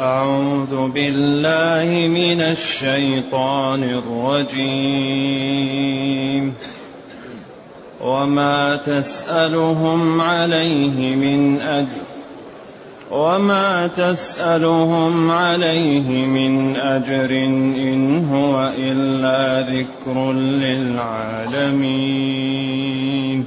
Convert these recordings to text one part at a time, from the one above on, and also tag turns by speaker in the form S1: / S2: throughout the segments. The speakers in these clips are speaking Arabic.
S1: أعوذ بالله من الشيطان الرجيم. وما تسألهم عليه من أجر. وما تسألهم عليه من أجر إن هو إلا ذكر للعالمين.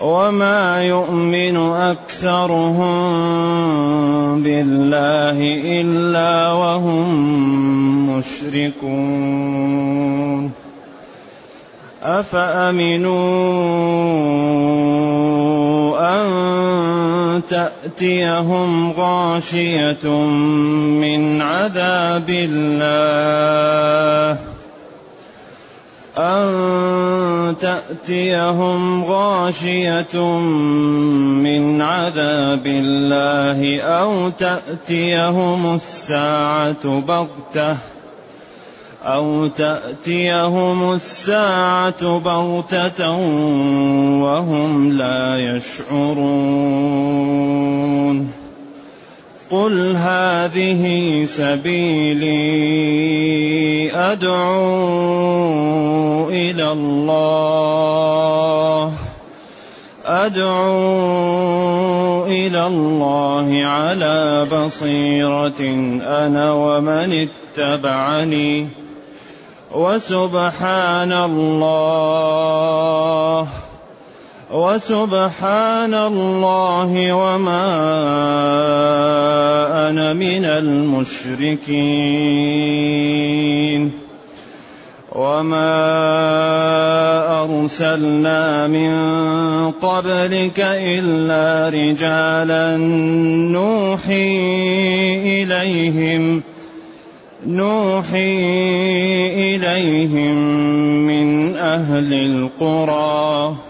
S1: وما يؤمن أكثرهم بالله إلا وهم مشركون. أفأمنوا أن تأتيهم غاشية من عذاب الله؟ أن تأتيهم غاشية من عذاب الله أو تأتيهم الساعة بغتة أو تأتيهم الساعة بغتة وهم لا يشعرون قل هذه سبيلي أدعو إلى الله. أدعو إلى الله على بصيرة أنا ومن اتبعني. وسبحان الله. وسبحان الله وما أنا من المشركين وما أرسلنا من قبلك إلا رجالا نوحي إليهم نوحي إليهم من أهل القرى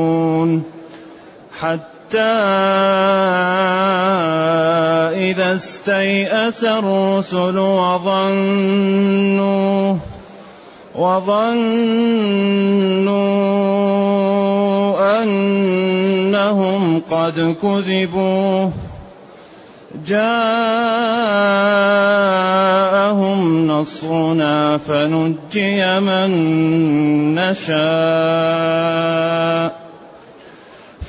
S1: حتى إذا استيأس الرسل وظنوا وظنوا أنهم قد كذبوا جاءهم نصرنا فنجي من نشاء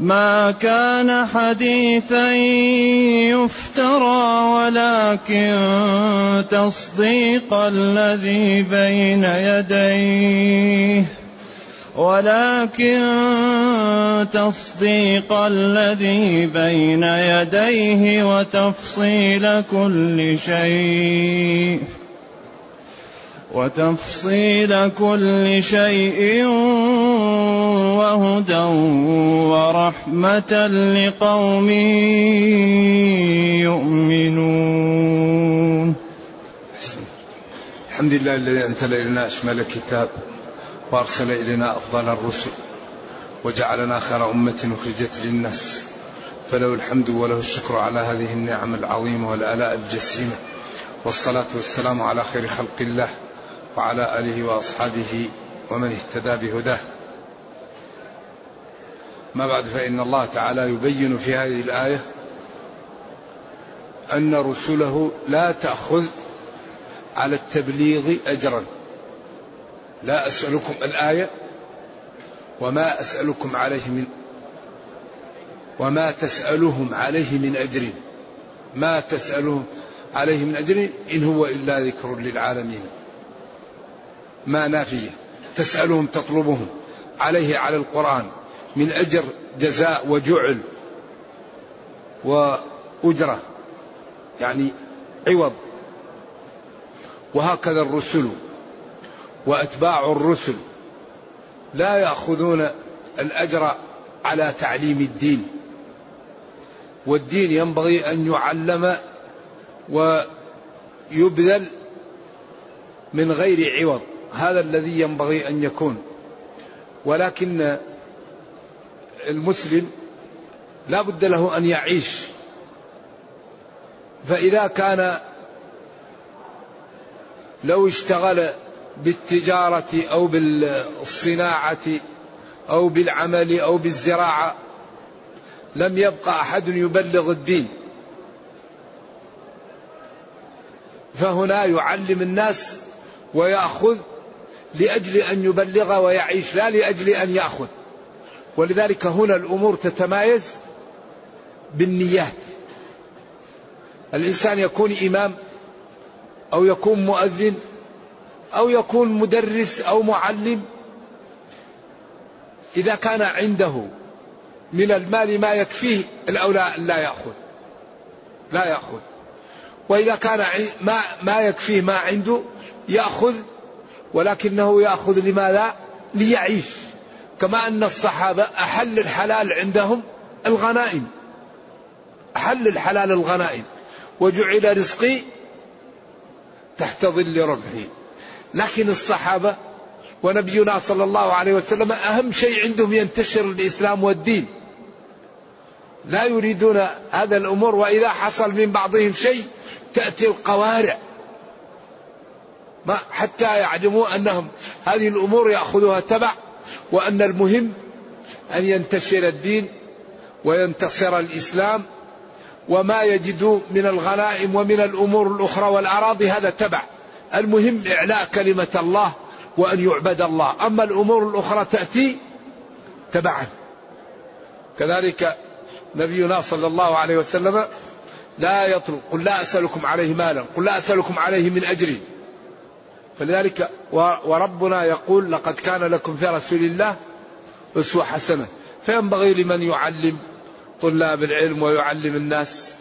S1: ما كان حديثا يفترى ولكن تصديق الذي بين يديه ولكن تصديق الذي بين يديه وتفصيل كل شيء وتفصيل كل شيء وهدى ورحمة لقوم يؤمنون.
S2: الحمد لله الذي أنزل إلينا أشمل الكتاب وأرسل إلينا أفضل الرسل وجعلنا خير أمة أخرجت للناس. فله الحمد وله الشكر على هذه النعم العظيمة والآلاء الجسيمة. والصلاة والسلام على خير خلق الله وعلى آله وأصحابه ومن اهتدى بهداه. ما بعد فإن الله تعالى يبين في هذه الآية أن رسله لا تأخذ على التبليغ اجرا. لا أسألكم الآية وما أسألكم عليه من وما تسألهم عليه من أجر. ما تسألهم عليه من أجر إن هو إلا ذكر للعالمين. ما نافية. تسألهم تطلبهم عليه على القرآن. من أجر جزاء وجعل وأجرة يعني عوض. وهكذا الرسل وأتباع الرسل لا يأخذون الأجر على تعليم الدين. والدين ينبغي أن يعلم ويبذل من غير عوض هذا الذي ينبغي أن يكون. ولكن المسلم لا بد له أن يعيش. فإذا كان لو اشتغل بالتجارة أو بالصناعة أو بالعمل أو بالزراعة لم يبقى أحد يبلغ الدين. فهنا يعلم الناس ويأخذ لأجل أن يبلغ ويعيش لا لأجل أن يأخذ. ولذلك هنا الأمور تتمايز بالنيات. الإنسان يكون إمام أو يكون مؤذن أو يكون مدرس أو معلم. إذا كان عنده من المال ما يكفيه الأولى لا يأخذ. لا يأخذ. وإذا كان ما ما يكفيه ما عنده يأخذ. ولكنه يأخذ لماذا؟ ليعيش. كما أن الصحابة أحل الحلال عندهم الغنائم. أحل الحلال الغنائم. وجعل رزقي تحت ظل رمحي لكن الصحابة ونبينا صلى الله عليه وسلم أهم شيء عندهم ينتشر الإسلام والدين. لا يريدون هذا الأمور وإذا حصل من بعضهم شيء تأتي القوارع. ما حتى يعلموا أنهم هذه الأمور يأخذها تبع وأن المهم أن ينتشر الدين وينتصر الإسلام وما يجدوا من الغنائم ومن الأمور الأخرى والأراضي هذا تبع. المهم إعلاء كلمة الله وأن يعبد الله. أما الأمور الأخرى تأتي تبعا. كذلك نبينا صلى الله عليه وسلم لا يطلب قل لا أسألكم عليه مالا قل لا أسألكم عليه من أجري. فلذلك وربنا يقول لقد كان لكم في رسول الله أسوة حسنة. فينبغي لمن يعلم طلاب العلم ويعلم الناس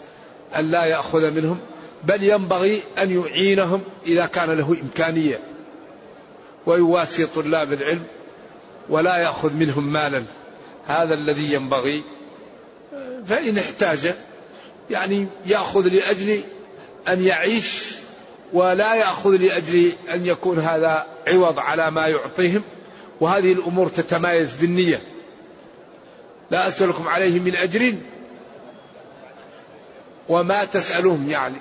S2: أن لا يأخذ منهم بل ينبغي أن يعينهم إذا كان له إمكانية. ويواسي طلاب العلم ولا يأخذ منهم مالا. هذا الذي ينبغي. فإن احتاج يعني يأخذ لأجل أن يعيش ولا يأخذ لأجل أن يكون هذا عوض على ما يعطيهم وهذه الأمور تتمايز بالنية. لا أسألكم عليه من أجر وما تسألهم يعني.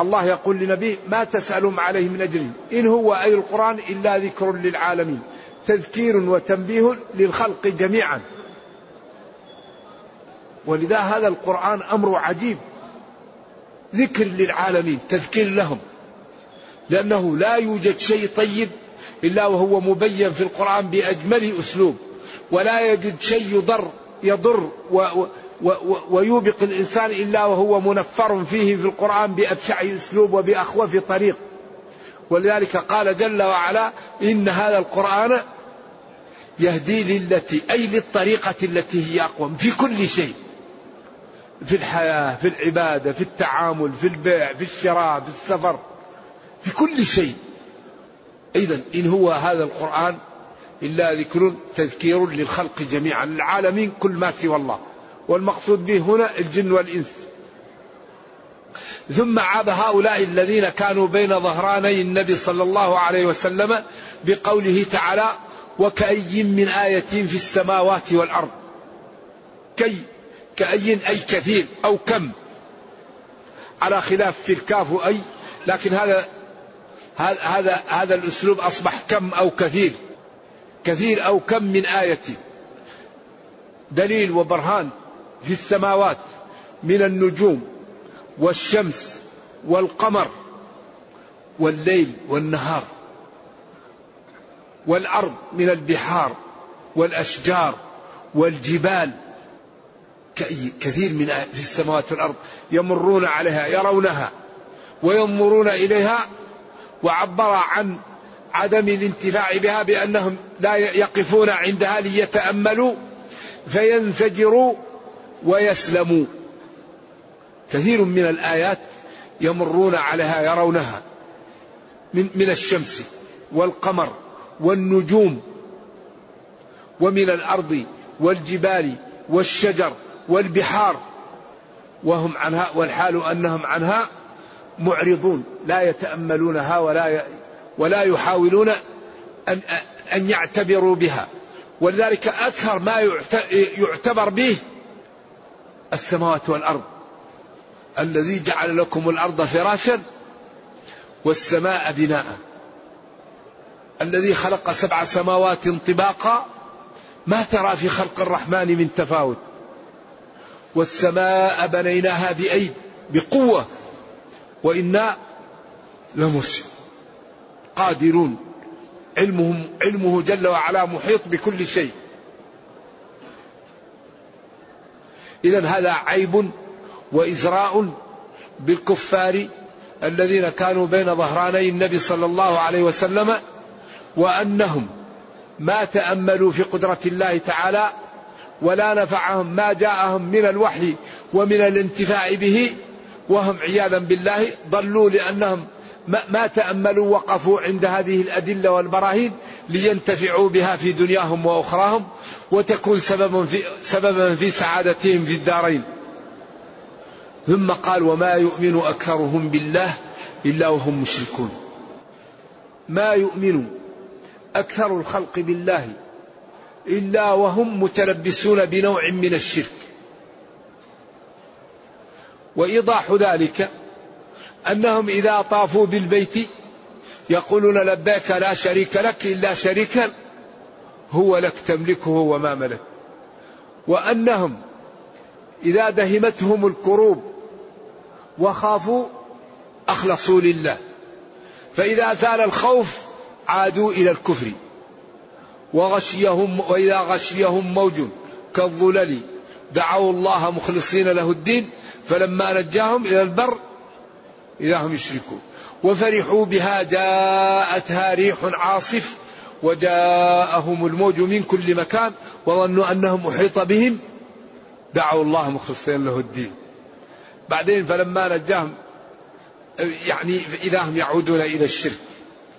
S2: الله يقول لنبيه ما تسألهم عليه من أجر إن هو أي القرآن إلا ذكر للعالمين تذكير وتنبيه للخلق جميعا. ولذا هذا القرآن أمر عجيب. ذكر للعالمين تذكير لهم. لأنه لا يوجد شيء طيب إلا وهو مبين في القرآن بأجمل أسلوب ولا يجد شيء يضر يضر و و و ويوبق الإنسان إلا وهو منفر فيه في القرآن بأبشع أسلوب وبأخوف طريق. ولذلك قال جل وعلا إن هذا القرآن يهدي للتي أي للطريقة التي هي أقوم في كل شيء. في الحياة في العبادة في التعامل في البيع في الشراء في السفر. في كل شيء. إذا إن هو هذا القرآن إلا ذكر تذكير للخلق جميعا العالمين كل ما سوى الله. والمقصود به هنا الجن والإنس. ثم عاب هؤلاء الذين كانوا بين ظهراني النبي صلى الله عليه وسلم بقوله تعالى وكأي من آية في السماوات والأرض كي كأي أي كثير أو كم. على خلاف في الكاف أي لكن هذا هذا هذا الأسلوب أصبح كم أو كثير. كثير أو كم من آية. دليل وبرهان في السماوات من النجوم والشمس والقمر والليل والنهار والأرض من البحار والأشجار والجبال. كثير من في السماوات والأرض يمرون عليها يرونها وينظرون إليها وعبر عن عدم الانتفاع بها بأنهم لا يقفون عندها ليتأملوا فينفجروا ويسلموا. كثير من الآيات يمرون عليها يرونها من من الشمس والقمر والنجوم ومن الأرض والجبال والشجر والبحار. وهم عنها والحال أنهم عنها معرضون لا يتاملونها ولا ولا يحاولون أن أن يعتبروا بها. ولذلك أكثر ما يعتبر به السماوات والأرض. الذي جعل لكم الأرض فراشا والسماء بناء. الذي خلق سبع سماوات طباقا. ما ترى في خلق الرحمن من تفاوت. والسماء بنيناها بأيد بقوة. وإنا لمسلم قادرون. علمهم علمه جل وعلا محيط بكل شيء. إذا هذا عيب وإزراء بالكفار الذين كانوا بين ظهراني النبي صلى الله عليه وسلم وأنهم ما تأملوا في قدرة الله تعالى ولا نفعهم ما جاءهم من الوحي ومن الانتفاع به وهم عياذا بالله ضلوا لأنهم ما تأملوا وقفوا عند هذه الأدلة والبراهين لينتفعوا بها في دنياهم وأخراهم وتكون سببا في, سببا في سعادتهم في الدارين. ثم قال وما يؤمن أكثرهم بالله إلا وهم مشركون. ما يؤمن أكثر الخلق بالله إلا وهم متلبسون بنوع من الشرك. وإيضاح ذلك أنهم إذا طافوا بالبيت يقولون لبيك لا شريك لك إلا شريكا هو لك تملكه وما ملك. وأنهم إذا دهمتهم الكروب وخافوا أخلصوا لله. فإذا زال الخوف عادوا إلى الكفر. وغشيهم وإذا غشيهم موج كالظلل. دعوا الله مخلصين له الدين. فلما نجاهم إلى البر إذا هم يشركون. وفرحوا بها جاءتها ريح عاصف وجاءهم الموج من كل مكان وظنوا أنهم أحيط بهم. دعوا الله مخلصين له الدين. بعدين فلما نجاهم يعني إذا هم يعودون إلى الشرك.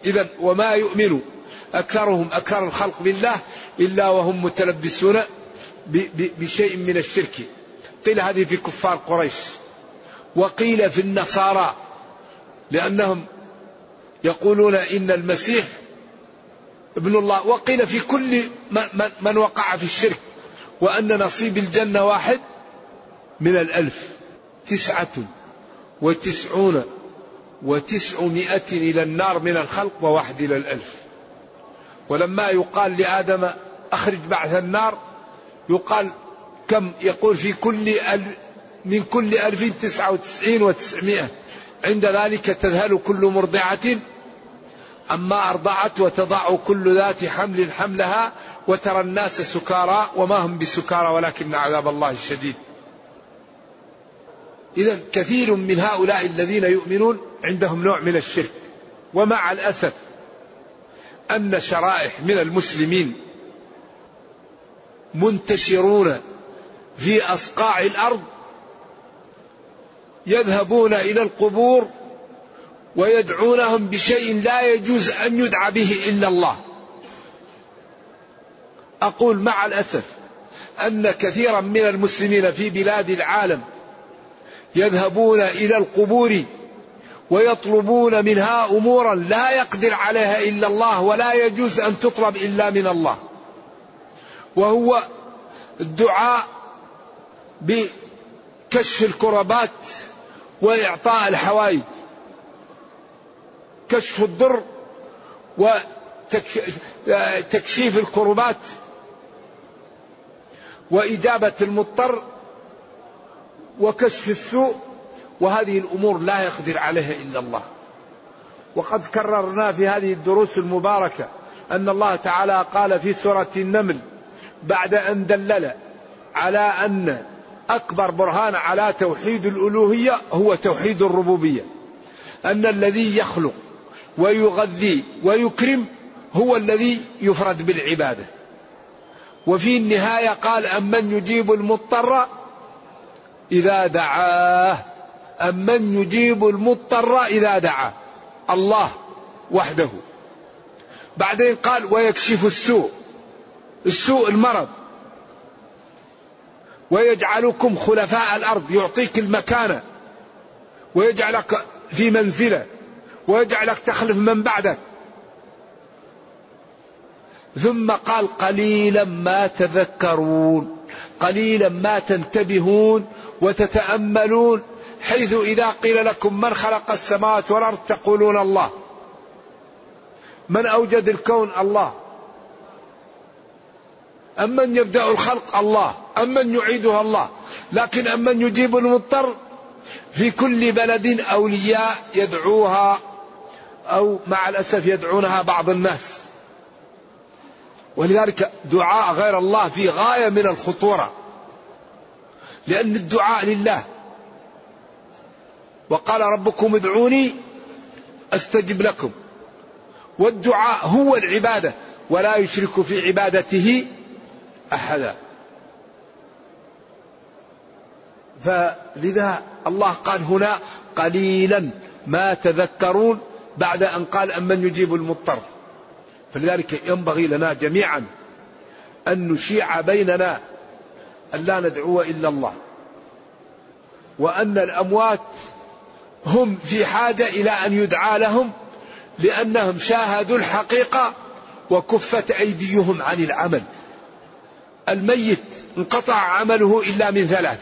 S2: إذا وما يؤمن أكثرهم أكثر الخلق بالله إلا وهم متلبسون بشيء من الشرك. قيل هذه في كفار قريش وقيل في النصارى لأنهم يقولون إن المسيح ابن الله وقيل في كل من وقع في الشرك وأن نصيب الجنة واحد من الألف تسعة وتسعون وتسعمائة إلى النار من الخلق وواحد إلى الألف. ولما يقال لآدم أخرج بعث النار يقال كم يقول في كل ألف من كل ألف تسعة وتسعين وتسعمائة. عند ذلك تذهل كل مرضعة أما أرضعت وتضع كل ذات حمل حملها وترى الناس سكارى وما هم بسكارى ولكن عذاب الله شديد. إذا كثير من هؤلاء الذين يؤمنون عندهم نوع من الشرك. ومع الأسف أن شرائح من المسلمين منتشرون في أصقاع الأرض يذهبون إلى القبور ويدعونهم بشيء لا يجوز أن يدعى به إلا الله أقول مع الأسف أن كثيرا من المسلمين في بلاد العالم يذهبون إلى القبور ويطلبون منها أمورا لا يقدر عليها إلا الله ولا يجوز أن تطلب إلا من الله. وهو الدعاء بكشف الكربات وإعطاء الحوائج. وكشف الضر وتكشيف الكربات وإجابة المضطر وكشف السوء وهذه الأمور لا يقدر عليها إلا الله وقد كررنا في هذه الدروس المباركة أن الله تعالى قال في سورة النمل بعد أن دلل على أن أكبر برهان على توحيد الألوهية هو توحيد الربوبية. أن الذي يخلق ويغذي ويكرم هو الذي يفرد بالعبادة. وفي النهاية قال أمن يجيب المضطر إذا دعاه. أمن يجيب المضطر إذا دعاه. الله وحده. بعدين قال ويكشف السوء. السوء المرض. ويجعلكم خلفاء الأرض يعطيك المكانة ويجعلك في منزلة ويجعلك تخلف من بعدك. ثم قال قليلا ما تذكرون قليلا ما تنتبهون وتتأملون حيث إذا قيل لكم من خلق السماوات والأرض تقولون الله. من أوجد الكون؟ الله. أمن يبدأ الخلق الله أمن يعيدها الله. لكن أمن يجيب المضطر؟ في كل بلد أولياء يدعوها أو مع الأسف يدعونها بعض الناس. ولذلك دعاء غير الله في غاية من الخطورة. لأن الدعاء لله. وقال ربكم ادعوني أستجب لكم. والدعاء هو العبادة. ولا يشرك في عبادته احدا فلذا الله قال هنا قليلا ما تذكرون بعد أن قال أمن يجيب المضطر. فلذلك ينبغي لنا جميعا أن نشيع بيننا أن لا ندعو إلا الله وأن الأموات هم في حاجة إلى أن يدعى لهم لأنهم شاهدوا الحقيقة وكفت أيديهم عن العمل. الميت انقطع عمله إلا من ثلاث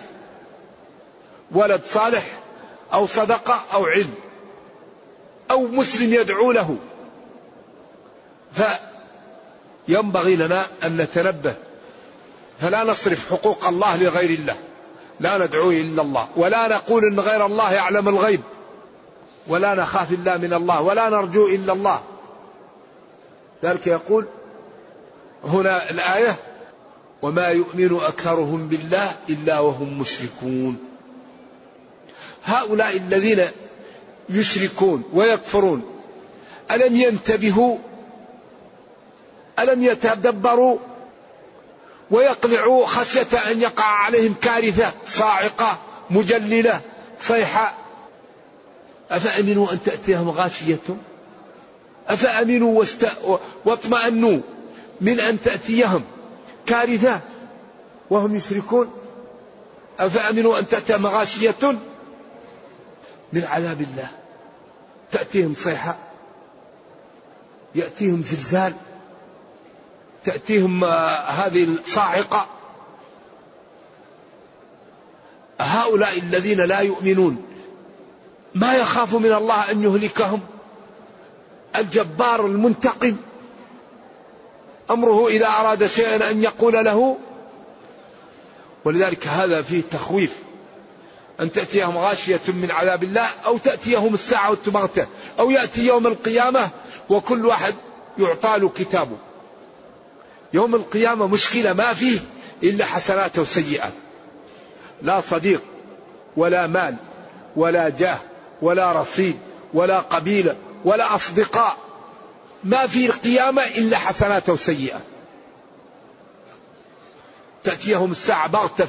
S2: ولد صالح أو صدقة أو علم أو مسلم يدعو له. فينبغي لنا أن نتنبه فلا نصرف حقوق الله لغير الله لا ندعو إلا الله ولا نقول إن غير الله يعلم الغيب ولا نخاف إلا من الله ولا نرجو إلا الله. ذلك يقول هنا الآية وما يؤمن أكثرهم بالله إلا وهم مشركون. هؤلاء الذين يشركون ويكفرون ألم ينتبهوا؟ ألم يتدبروا؟ ويقلعوا خشية أن يقع عليهم كارثة صاعقة مجللة صيحة؟ أفأمنوا أن تأتيهم غاشية؟ أفأمنوا واطمأنوا من أن تأتيهم؟ كارثة. وهم يشركون. أفأمنوا أن تأتي مغاشية من عذاب الله. تأتيهم صيحة. يأتيهم زلزال. تأتيهم آه، هذه الصاعقة. هؤلاء الذين لا يؤمنون. ما يخاف من الله أن يهلكهم؟ الجبار المنتقم. أمره إذا أراد شيئا أن يقول له. ولذلك هذا فيه تخويف. أن تأتيهم غاشية من عذاب الله أو تأتيهم الساعة بغتة أو يأتي يوم القيامة وكل واحد يعطى له كتابه. يوم القيامة مشكلة ما فيه إلا حسنات وسيئات. لا صديق ولا مال ولا جاه ولا رصيد ولا قبيلة ولا أصدقاء. ما في القيامة إلا حسنات وسيئات تأتيهم الساعة بغتة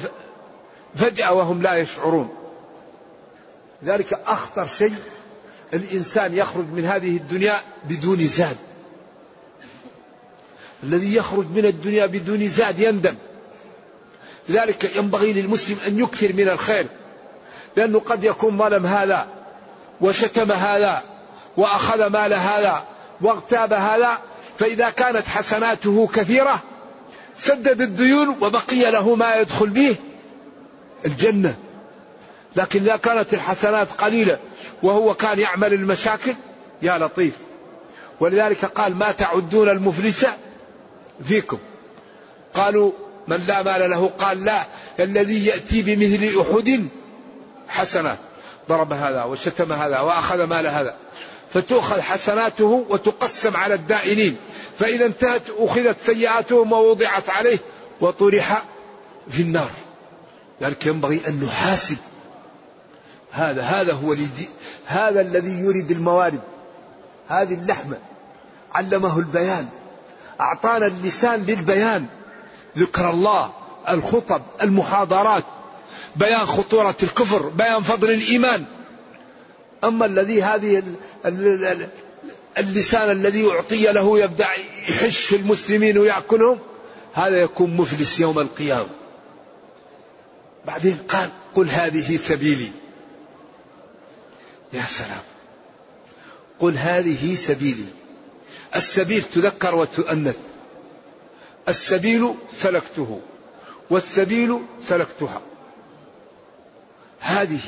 S2: فجأة وهم لا يشعرون. ذلك أخطر شيء الإنسان يخرج من هذه الدنيا بدون زاد. الذي يخرج من الدنيا بدون زاد يندم. لذلك ينبغي للمسلم أن يكثر من الخير. لأنه قد يكون ظلم هذا وشتم هذا وأخذ مال هذا واغتاب هذا فإذا كانت حسناته كثيرة سدد الديون وبقي له ما يدخل به الجنة. لكن إذا كانت الحسنات قليلة وهو كان يعمل المشاكل يا لطيف. ولذلك قال ما تعدون المفلس فيكم. قالوا من لا مال له. قال لا الذي يأتي بمثل أحد حسنات. ضرب هذا وشتم هذا وأخذ مال هذا. فتؤخذ حسناته وتقسم على الدائنين. فإذا انتهت أخذت سيئاتهم ووضعت عليه وطرح في النار. لذلك ينبغي أن نحاسب. هذا هذا هو هذا الذي يريد الموارد. هذه اللحمة. علمه البيان. أعطانا اللسان للبيان. ذكر الله الخطب المحاضرات. بيان خطورة الكفر بيان فضل الإيمان. أما الذي هذه اللسان الذي أعطي له يبدأ يحش في المسلمين ويأكلهم هذا يكون مفلس يوم القيامة. بعدين قال قل هذه سبيلي. يا سلام. قل هذه سبيلي. السبيل تذكر وتؤنث. السبيل سلكته والسبيل سلكتها. هذه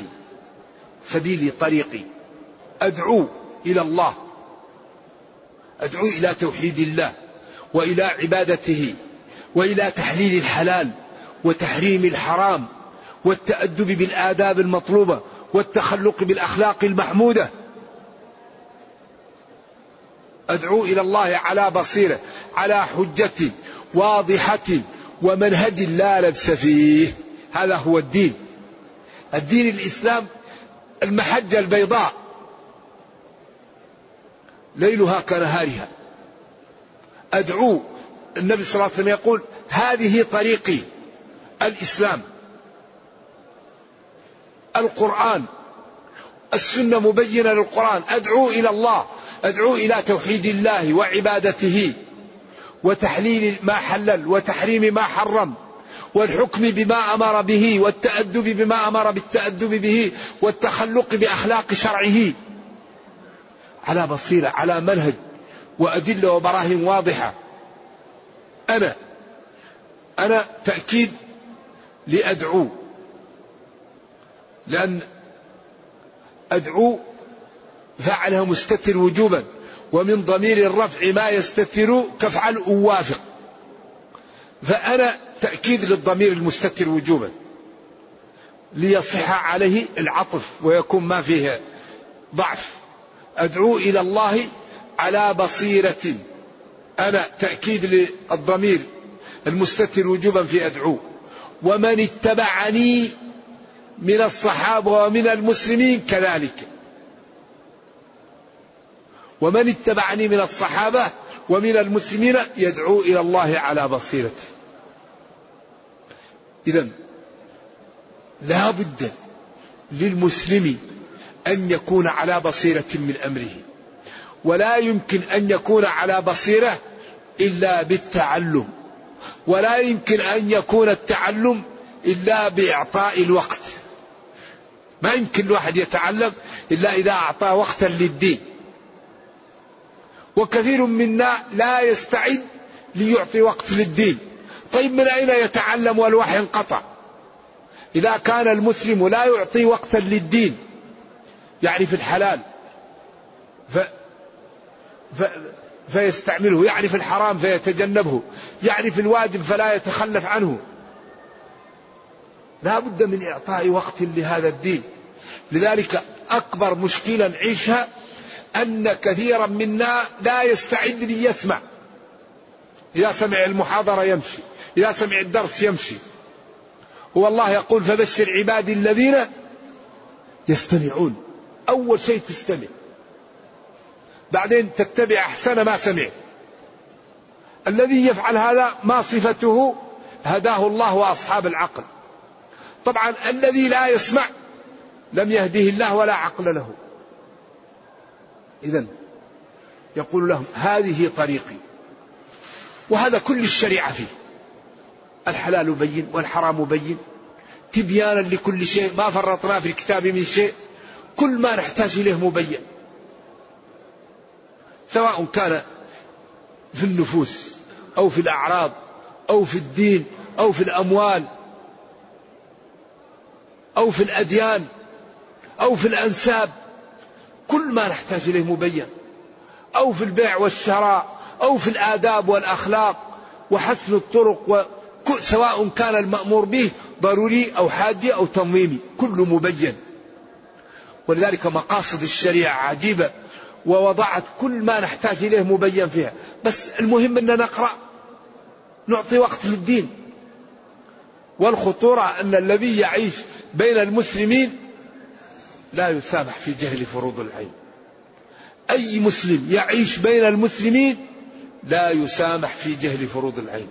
S2: سبيلي طريقي أدعو إلى الله. أدعو إلى توحيد الله وإلى عبادته وإلى تحليل الحلال وتحريم الحرام والتأدب بالآداب المطلوبة والتخلق بالأخلاق المحمودة. أدعو إلى الله على بصيرة على حجة واضحة ومنهج لا لبس فيه. هذا هو الدين. الدين الإسلام المحجة البيضاء. ليلها كنهارها. أدعو النبي صلى الله عليه وسلم يقول هذه طريقي. الإسلام. القرآن. السنة مبينة للقرآن. أدعو إلى الله. أدعو إلى توحيد الله وعبادته. وتحليل ما حلل وتحريم ما حرم. والحكم بما أمر به والتأدب بما أمر بالتأدب به والتخلق بأخلاق شرعه. على بصيرة على منهج وأدلة وبراهين واضحة. أنا أنا تأكيد لأدعو. لأن أدعو فعلها مستتر وجوبا ومن ضمير الرفع ما يستتر كفعل أوافق. فأنا تأكيد للضمير المستتر وجوبا. ليصح عليه العطف ويكون ما فيه ضعف. أدعو إلى الله على بصيرة. أنا تأكيد للضمير المستتر وجوبا في أدعو. ومن اتبعني من الصحابة ومن المسلمين كذلك. ومن اتبعني من الصحابة ومن المسلمين يدعو إلى الله على بصيرته. إذا لا بد للمسلم أن يكون على بصيرة من أمره ولا يمكن أن يكون على بصيرة إلا بالتعلم ولا يمكن أن يكون التعلم إلا بإعطاء الوقت. ما يمكن الواحد يتعلم إلا إذا أعطى وقتا للدين. وكثير منا لا يستعد ليعطي وقت للدين. طيب من أين يتعلم والوحي انقطع؟ إذا كان المسلم لا يعطي وقتا للدين يعرف الحلال ف... ف... فيستعمله يعرف الحرام فيتجنبه يعرف الواجب فلا يتخلف عنه. لا بد من إعطاء وقت لهذا الدين. لذلك أكبر مشكلة نعيشها أن كثيرا منا لا يستعد ليسمع. إذا سمع المحاضرة يمشي إذا سمع الدرس يمشي. والله يقول فبشر عبادي الذين يستمعون. أول شيء تستمع. بعدين تتبع أحسن ما سمع الذي يفعل هذا ما صفته هداه الله وأصحاب العقل. طبعا الذي لا يسمع لم يهده الله ولا عقل له. إذا يقول لهم هذه طريقي وهذا كل الشريعة فيه. الحلال بين والحرام بين تبيانا لكل شيء ما فرطنا في الكتاب من شيء كل ما نحتاج إليه مبين. سواء كان في النفوس أو في الأعراض أو في الدين أو في الأموال أو في الأديان أو في الأنساب كل ما نحتاج إليه مبين. أو في البيع والشراء أو في الآداب والأخلاق وحسن الطرق سواء كان المأمور به ضروري أو حادي أو تنظيمي كله مبين. ولذلك مقاصد الشريعة عجيبة ووضعت كل ما نحتاج إليه مبين فيها. بس المهم أن نقرأ نعطي وقت للدين. والخطورة أن الذي يعيش بين المسلمين لا يسامح في جهل فروض العين. أي مسلم يعيش بين المسلمين لا يسامح في جهل فروض العين.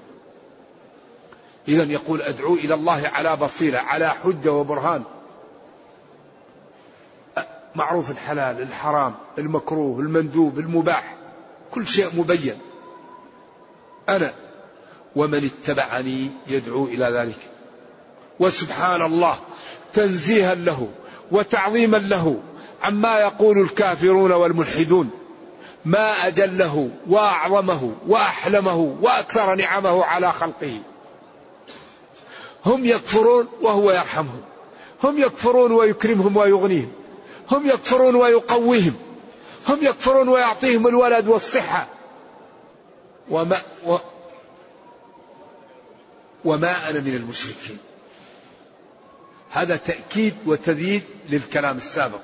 S2: إذا يقول أدعو إلى الله على بصيرة على حجة وبرهان. معروف الحلال الحرام المكروه المندوب المباح كل شيء مبين. أنا ومن اتبعني يدعو إلى ذلك. وسبحان الله تنزيها له. وتعظيما له. عما يقول الكافرون والملحدون. ما أجله وأعظمه وأحلمه وأكثر نعمه على خلقه. هم يكفرون وهو يرحمهم. هم يكفرون ويكرمهم ويغنيهم. هم يكفرون ويقويهم. هم يكفرون ويعطيهم الولد والصحة. وما و وما أنا من المشركين. هذا تأكيد وتذييد للكلام السابق.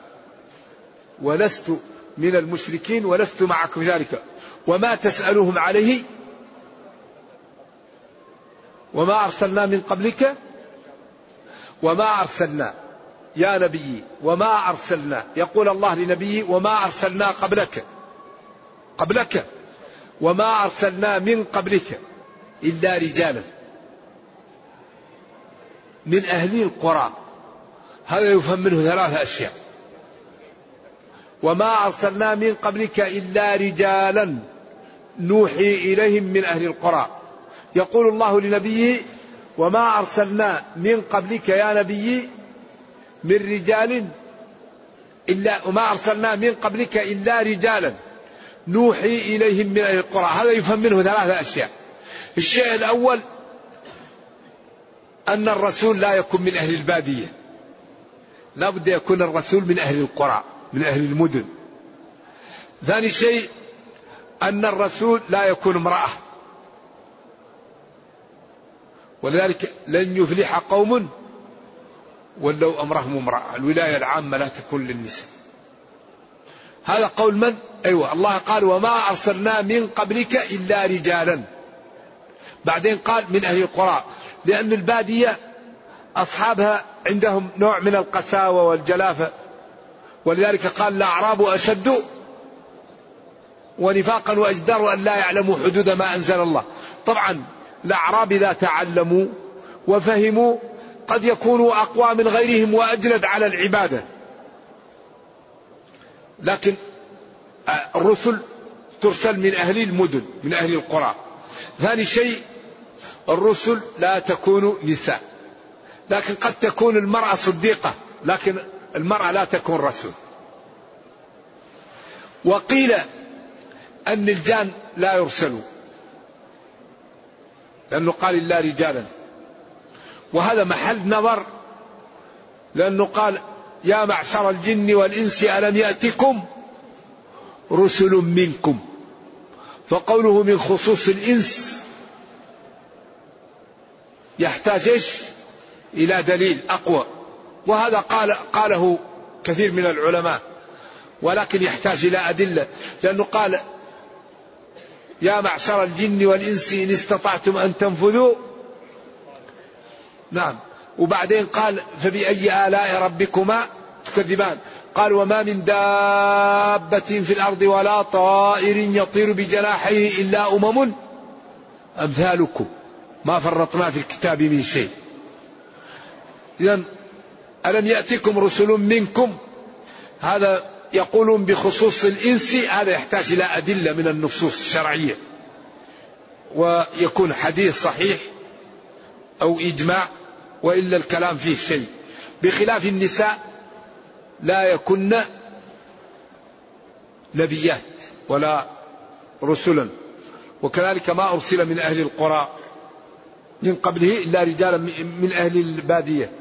S2: ولست من المشركين ولست معكم ذلك. وما تسألهم عليه وما أرسلنا من قبلك وما أرسلنا. يا نبي وما أرسلنا. يقول الله لنبيه وما أرسلنا قبلك. قبلك. وما أرسلنا من قبلك إلا رجالا. من أهل القرى. هذا يفهم منه ثلاثة أشياء. وما أرسلنا من قبلك إلا رجالا نوحي إليهم من أهل القرى. يقول الله لنبيه وما أرسلنا من قبلك يا نبي من رجال إلا وما أرسلنا من قبلك إلا رجالا نوحي إليهم من أهل القرى. هذا يفهم منه ثلاثة أشياء. الشيء الأول أن الرسول لا يكون من أهل البادية. لا بد يكون الرسول من أهل القرى من أهل المدن. ثاني شيء أن الرسول لا يكون امرأة. ولذلك لن يفلح قوم ولو أمرهم امرأة. الولاية العامة لا تكون للنساء. هذا قول من؟ أيوة الله قال وما أرسلنا من قبلك إلا رجالا. بعدين قال من أهل القرى. لأن البادية أصحابها عندهم نوع من القساوة والجلافة. ولذلك قال الأعراب أشد ونفاقا وأجدر أن لا يعلموا حدود ما أنزل الله. طبعا الأعراب إذا تعلموا وفهموا قد يكونوا أقوى من غيرهم وأجلد على العبادة. لكن الرسل ترسل من أهل المدن من أهل القرى. ثاني شيء الرسل لا تكون نساء لكن قد تكون المرأة صديقة لكن المرأة لا تكون رسول. وقيل أن الجان لا يرسلوا لأنه قال إلا رجالا. وهذا محل نظر لأنه قال يا معشر الجن والإنس ألم يأتكم رسل منكم؟ فقوله من خصوص الإنس يحتاج إيش؟ إلى دليل أقوى. وهذا قال قاله كثير من العلماء. ولكن يحتاج إلى أدلة. لأنه قال يا معشر الجن والإنس إن استطعتم أن تنفذوا. نعم. وبعدين قال فبأي آلاء ربكما تكذبان؟ قال وما من دابة في الأرض ولا طائر يطير بجناحيه إلا أمم أمثالكم. ما فرطنا في الكتاب من شيء. إذا ألم يأتكم رسل منكم؟ هذا يقولون بخصوص الإنس هذا يحتاج إلى أدلة من النصوص الشرعية. ويكون حديث صحيح أو إجماع وإلا الكلام فيه شيء. بخلاف النساء لا يكن نبيات ولا رسلا. وكذلك ما أرسل من أهل القرى. من قبله إلا رجالا من أهل البادية.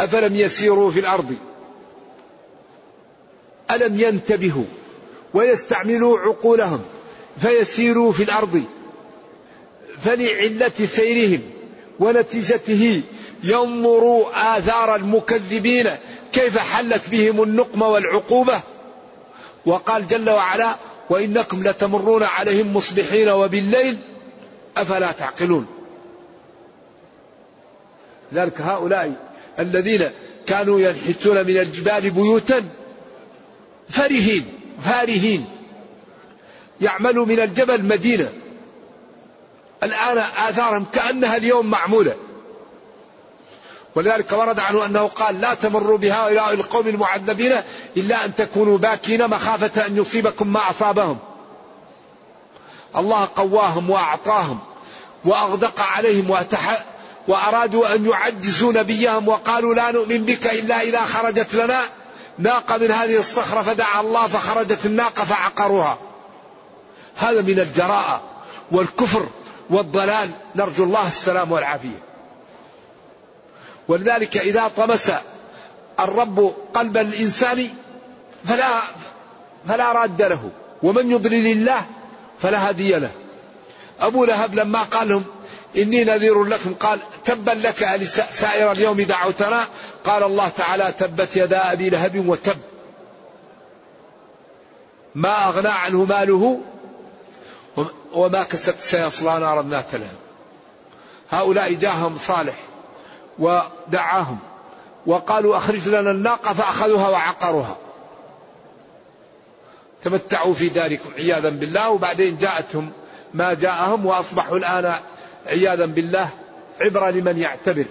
S2: أفلم يسيروا في الأرض؟ ألم ينتبهوا ويستعملوا عقولهم فيسيروا في الأرض؟ فلعلة سيرهم ونتيجته ينظروا آثار المكذبين كيف حلت بهم النقمة والعقوبة؟ وقال جل وعلا وإنكم لتمرون عليهم مصبحين وبالليل أفلا تعقلون. ذلك هؤلاء الذين كانوا ينحتون من الجبال بيوتا فرهين فارهين. يعملوا من الجبل مدينة. الآن آثارهم كأنها اليوم معمولة. ولذلك ورد عنه أنه قال لا تمروا بهؤلاء القوم المعذبين إلا أن تكونوا باكين مخافة أن يصيبكم ما أصابهم. الله قواهم وأعطاهم وأغدق عليهم وتح وأرادوا أن يعجزوا نبيهم وقالوا لا نؤمن بك إلا إذا خرجت لنا. ناقة من هذه الصخرة فدعا الله فخرجت الناقة فعقروها. هذا من الجراءة والكفر والضلال. نرجو الله السلام والعافية. ولذلك إذا طمس الرب قلب الإنسان فلا فلا راد له. ومن يضلل الله فلا هادي له. أبو لهب لما قال لهم إني نذير لكم. قال تبا لك سائر اليوم دعوتنا قال الله تعالى تبت يدا أبي لهب وتب. ما أغنى عنه ماله وما كسبت سيصلى نارا ذات لهب. هؤلاء جاهم صالح ودعاهم وقالوا أخرج لنا الناقة فأخذوها وعقروها. تمتعوا في داركم عياذا بالله. وبعدين جاءتهم ما جاءهم وأصبحوا الآن عياذا بالله عبرة لمن يعتبر.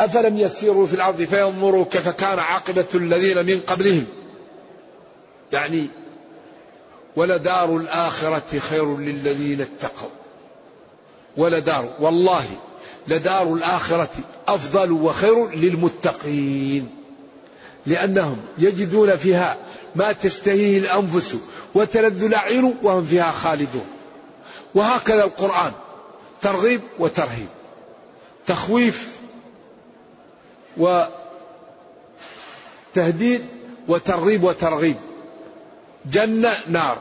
S2: أفلم يسيروا في الأرض فينظروا كيف كان عاقبة الذين من قبلهم. يعني ولدار الآخرة خير للذين اتقوا. ولدار والله لدار الآخرة أفضل وخير للمتقين. لأنهم يجدون فيها ما تشتهيه الأنفس وتلذ الأعين وهم فيها خالدون. وهكذا القرآن. ترغيب وترهيب تخويف وتهديد وترغيب وترغيب. جنة نار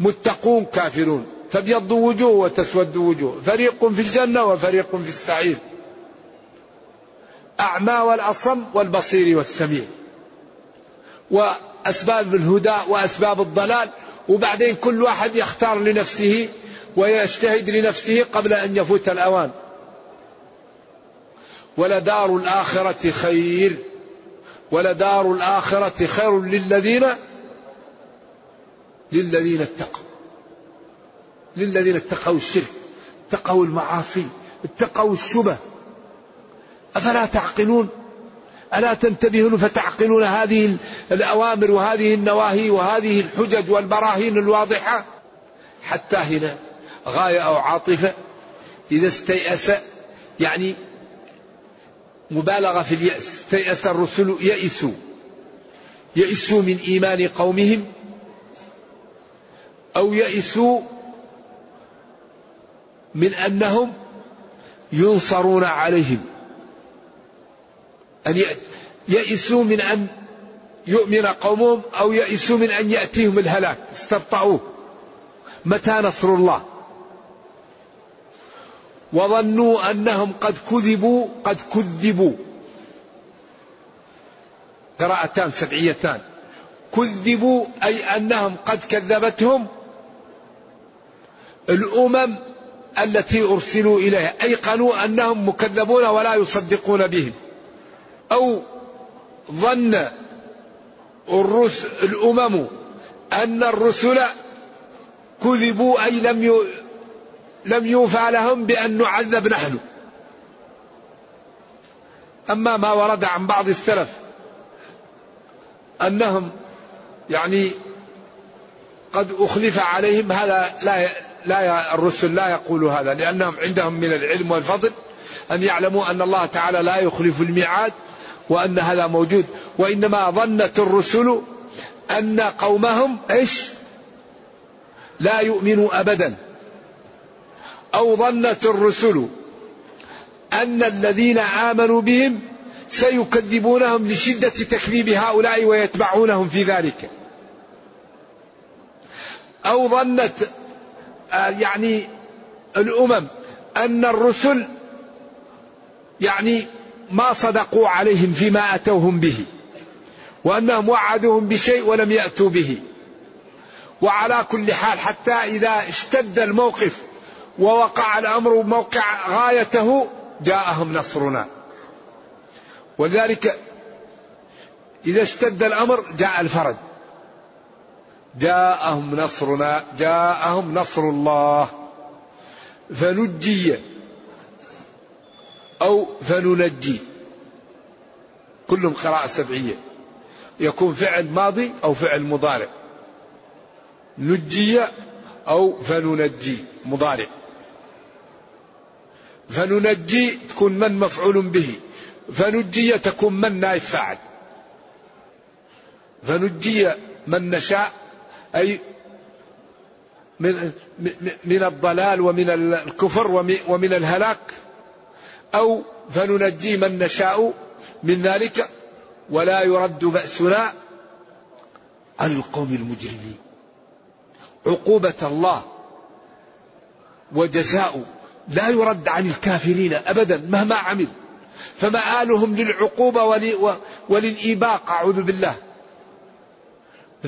S2: متقون كافرون. تبيض وجوه وتسود وجوه. فريق في الجنة وفريق في السعير. أعمى والأصم والبصير والسميع. وأسباب الهدى وأسباب الضلال. وبعدين كل واحد يختار لنفسه ويجتهد لنفسه قبل أن يفوت الأوان. ولدار الآخرة خير. ولدار الآخرة خير للذين للذين اتقوا. للذين اتقوا الشرك اتقوا المعاصي اتقوا الشبه. أفلا تعقلون؟ ألا تنتبهون فتعقلون هذه الأوامر وهذه النواهي وهذه الحجج والبراهين الواضحة؟ حتى هنا غاية أو عاطفة إذا استيأس يعني مبالغة في اليأس استيأس الرسل يئسوا يئسوا من إيمان قومهم أو يئسوا من أنهم ينصرون عليهم. أن يئسوا من أن يؤمن قومهم أو يئسوا من أن يأتيهم الهلاك استبطأوه. متى نصر الله؟ وظنوا أنهم قد كذبوا قد كذبوا. قراءتان سبعيتان. كذبوا أي أنهم قد كذبتهم الأمم التي أرسلوا إليها. أيقنوا أنهم مكذبون ولا يصدقون بهم. أو ظن الرسل الأمم أن الرسل كذبوا أي لم لم يوفى لهم بأن نعذب نحن. أما ما ورد عن بعض السلف أنهم يعني قد أخلف عليهم هذا لا لا الرسل لا يقولوا هذا لأنهم عندهم من العلم والفضل أن يعلموا أن الله تعالى لا يخلف الميعاد وأن هذا موجود. وإنما ظنت الرسل أن قومهم إيش؟ لا يؤمنوا أبدا. أو ظنت الرسل أن الذين آمنوا بهم سيكذبونهم لشدة تكذيب هؤلاء ويتبعونهم في ذلك. أو ظنت آه، يعني الأمم أن الرسل يعني ما صدقوا عليهم فيما أتوهم به وأنهم وعدوهم بشيء ولم يأتوا به. وعلى كل حال حتى إذا اشتد الموقف ووقع الأمر موقع غايته جاءهم نصرنا. ولذلك إذا اشتد الأمر جاء الفرج. جاءهم نصرنا جاءهم نصر الله. فنجي أو فننجي. كلهم قراءة سبعية. يكون فعل ماضي أو فعل مضارع. نجي أو فننجي مضارع. فننجي تكون من مفعول به. فنجي تكون من نائب فاعل. فنجي من نشاء أي من, من الضلال ومن الكفر ومن الهلاك. أو فننجي من نشاء من ذلك ولا يرد بأسنا عن القوم المجرمين. عقوبة الله وجزاء لا يرد عن الكافرين أبدا مهما عمل. فمآلهم للعقوبة وللإيباق أعوذ بالله.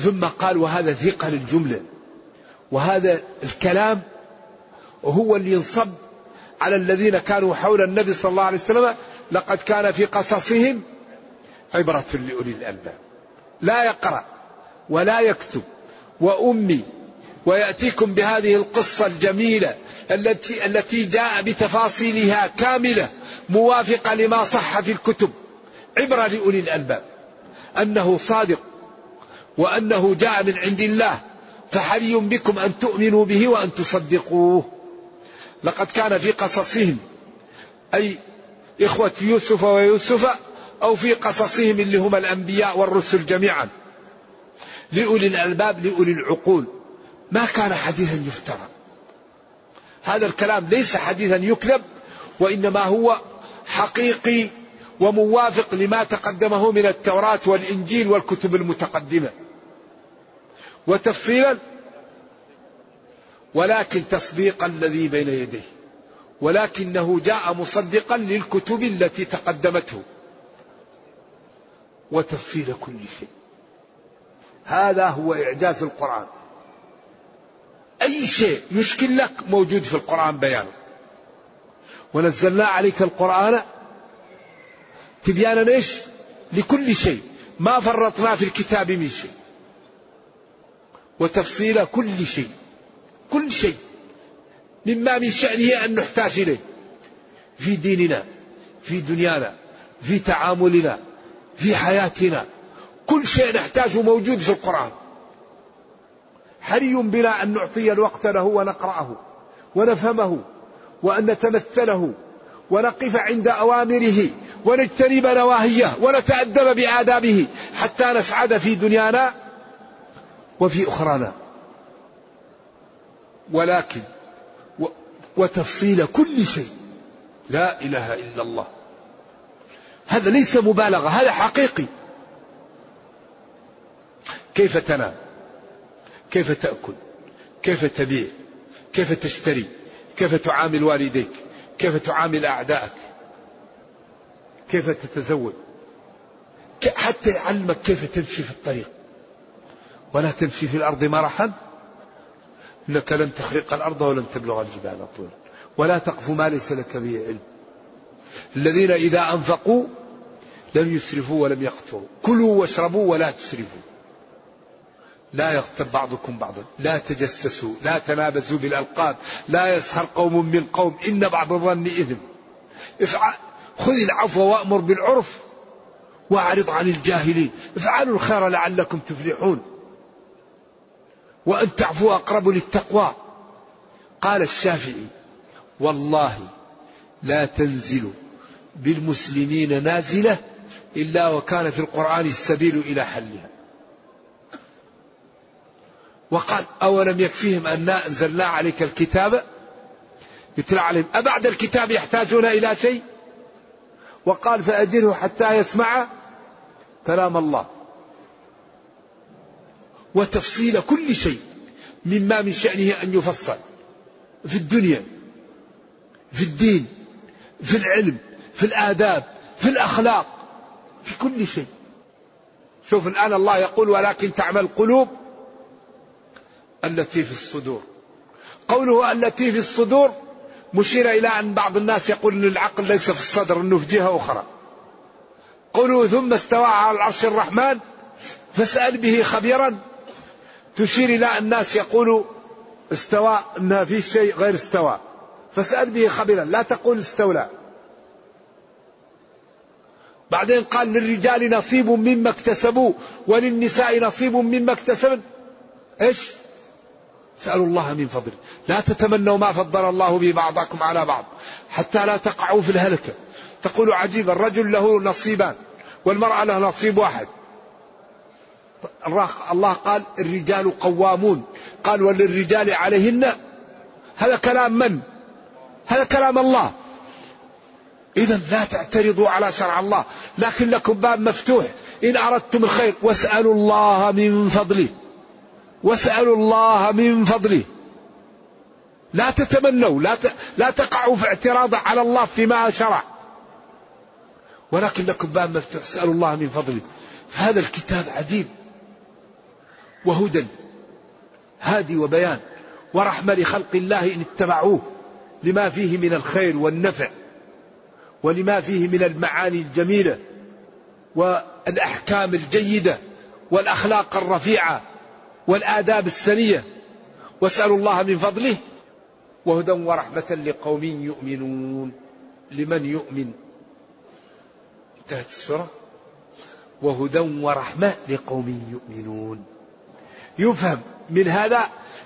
S2: ثم قال وهذا ثقل الجملة. وهذا الكلام هو اللي ينصب على الذين كانوا حول النبي صلى الله عليه وسلم لقد كان في قصصهم عبرة لأولي الألباب. لا يقرأ ولا يكتب. وأمي ويأتيكم بهذه القصة الجميلة التي التي جاء بتفاصيلها كاملة موافقة لما صح في الكتب عبرة لأولي الألباب. أنه صادق وأنه جاء من عند الله فحري بكم أن تؤمنوا به وأن تصدقوه. لقد كان في قصصهم أي إخوة يوسف ويوسف أو في قصصهم اللي هم الأنبياء والرسل جميعا. لأولي الألباب لأولي العقول. ما كان حديثا يفترى. هذا الكلام ليس حديثا يكذب وإنما هو حقيقي وموافق لما تقدمه من التوراة والإنجيل والكتب المتقدمة. وتفصيلا ولكن تصديق الذي بين يديه ولكنه جاء مصدقا للكتب التي تقدمته. وتفصيل كل شيء. هذا هو إعجاز القرآن. أي شيء يشكل لك موجود في القرآن بيانه ونزلنا عليك القرآن تبيانا إيش؟ لكل شيء. ما فرطنا في الكتاب من شيء. وتفصيل كل شيء. كل شيء. مما من شأنه أن نحتاج إليه. في ديننا في دنيانا في تعاملنا في حياتنا. كل شيء نحتاجه موجود في القرآن. حري بنا أن نعطي الوقت له ونقرأه ونفهمه وأن نتمثله ونقف عند أوامره ونجتنب نواهيه ونتأدب بآدابه حتى نسعد في دنيانا وفي أخرانا. ولكن وتفصيل كل شيء. لا إله إلا الله. هذا ليس مبالغة هذا حقيقي. كيف تنام؟ كيف تأكل؟ كيف تبيع؟ كيف تشتري؟ كيف تعامل والديك؟ كيف تعامل أعدائك؟ كيف تتزوج؟ حتى يعلمك كيف تمشي في الطريق. ولا تمشي في الأرض مرحا. إنك لن تخرق الأرض ولن تبلغ الجبال طولا. ولا تقف ما ليس لك به علم. الذين إذا أنفقوا لم يسرفوا ولم يقتروا. كلوا واشربوا ولا تسرفوا. لا يغتب بعضكم بعضا لا تجسسوا لا تنابزوا بالألقاب لا يسخر قوم من قوم إن بعض الظن إثم افعل خذ العفو وأمر بالعرف وأعرض عن الجاهلين. افعلوا الخير لعلكم تفلحون. وأن تعفو أقرب للتقوى. قال الشافعي والله لا تنزل بالمسلمين نازلة إلا وكان في القرآن السبيل إلى حلها. وقال أولم يكفيهم أن أنزلنا عليك الكتاب يتلى عليهم؟ أبعد الكتاب يحتاجون إلى شيء؟ وقال فأجره حتى يسمع كلام الله. وتفصيل كل شيء مما من شأنه أن يفصل في الدنيا في الدين في العلم في الآداب في الأخلاق في كل شيء. شوف الآن الله يقول ولكن تعمل القلوب التي في الصدور. قوله التي في الصدور مشير إلى أن بعض الناس يقول أن العقل ليس في الصدر أنه في جهة أخرى. قوله ثم استوى على العرش الرحمن فاسأل به خبيرا. تشير إلى الناس يقولوا استوى أنها في شيء غير استوى. فاسأل به خبيرا. لا تقول استولى. بعدين قال للرجال نصيب مما اكتسبوا وللنساء نصيب مما اكتسبن. إيش؟ اسألوا الله من فضله. لا تتمنوا ما فضل الله به بعضكم على بعض حتى لا تقعوا في الهلكة. تقول عجيبا الرجل له نصيبان والمرأة له نصيب واحد. الله قال الرجال قوامون. قال وللرجال عليهن. هذا كلام من؟ هذا كلام الله. إذا لا تعترضوا على شرع الله لكن لكم باب مفتوح. إن أردتم الخير واسألوا الله من فضله. واسألوا الله من فضله. لا تتمنوا لا ت... لا تقعوا في اعتراض على الله فيما شرع. ولكن لكم باب مفتوح اسألوا الله من فضله. هذا الكتاب عجيب. وهدى. هادي وبيان. ورحمة لخلق الله إن اتبعوه. لما فيه من الخير والنفع. ولما فيه من المعاني الجميلة. والأحكام الجيدة. والأخلاق الرفيعة. والآداب السنية واسألوا الله من فضله وهدى ورحمة لقوم يؤمنون. لمن يؤمن. انتهت السورة. وهدى ورحمة لقوم يؤمنون. يفهم من هذا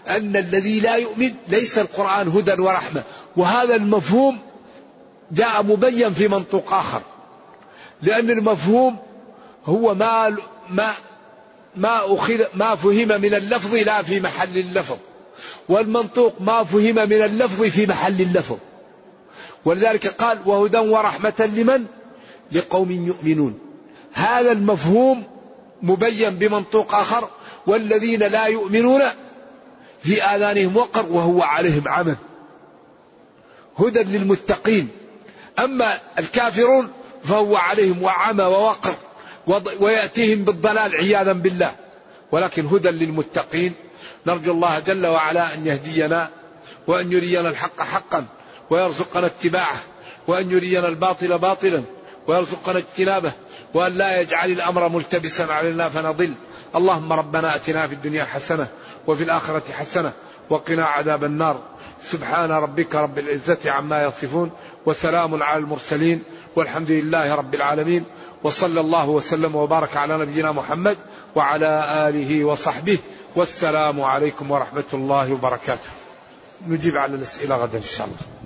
S2: أن الذي لا يؤمن ليس القرآن هدى ورحمة. وهذا المفهوم جاء مبين في منطوق آخر. لأن المفهوم هو ما ما ما أخذ ما فهم من اللفظ لا في محل اللفظ. والمنطوق ما فهم من اللفظ في محل اللفظ. ولذلك قال وهدى ورحمة لمن؟ لقوم يؤمنون. هذا المفهوم مبين بمنطوق آخر والذين لا يؤمنون في آذانهم وقر وهو عليهم عمى هدى للمتقين. أما الكافرون فهو عليهم وعمى ووقر. ويأتيهم بالضلال عياذا بالله. ولكن هدى للمتقين. نرجو الله جل وعلا أن يهدينا وأن يرينا الحق حقا ويرزقنا اتباعه وأن يرينا الباطل باطلا ويرزقنا اجتنابه وأن لا يجعل الأمر ملتبسا علينا فنضل. اللهم ربنا أتنا في الدنيا حسنة وفي الآخرة حسنة وقنا عذاب النار. سبحان ربك رب العزة عما يصفون وسلام على المرسلين والحمد لله رب العالمين. وصلى الله وسلم وبارك على نبينا محمد وعلى آله وصحبه والسلام عليكم ورحمة الله وبركاته. نجيب على الأسئلة غدا إن شاء الله.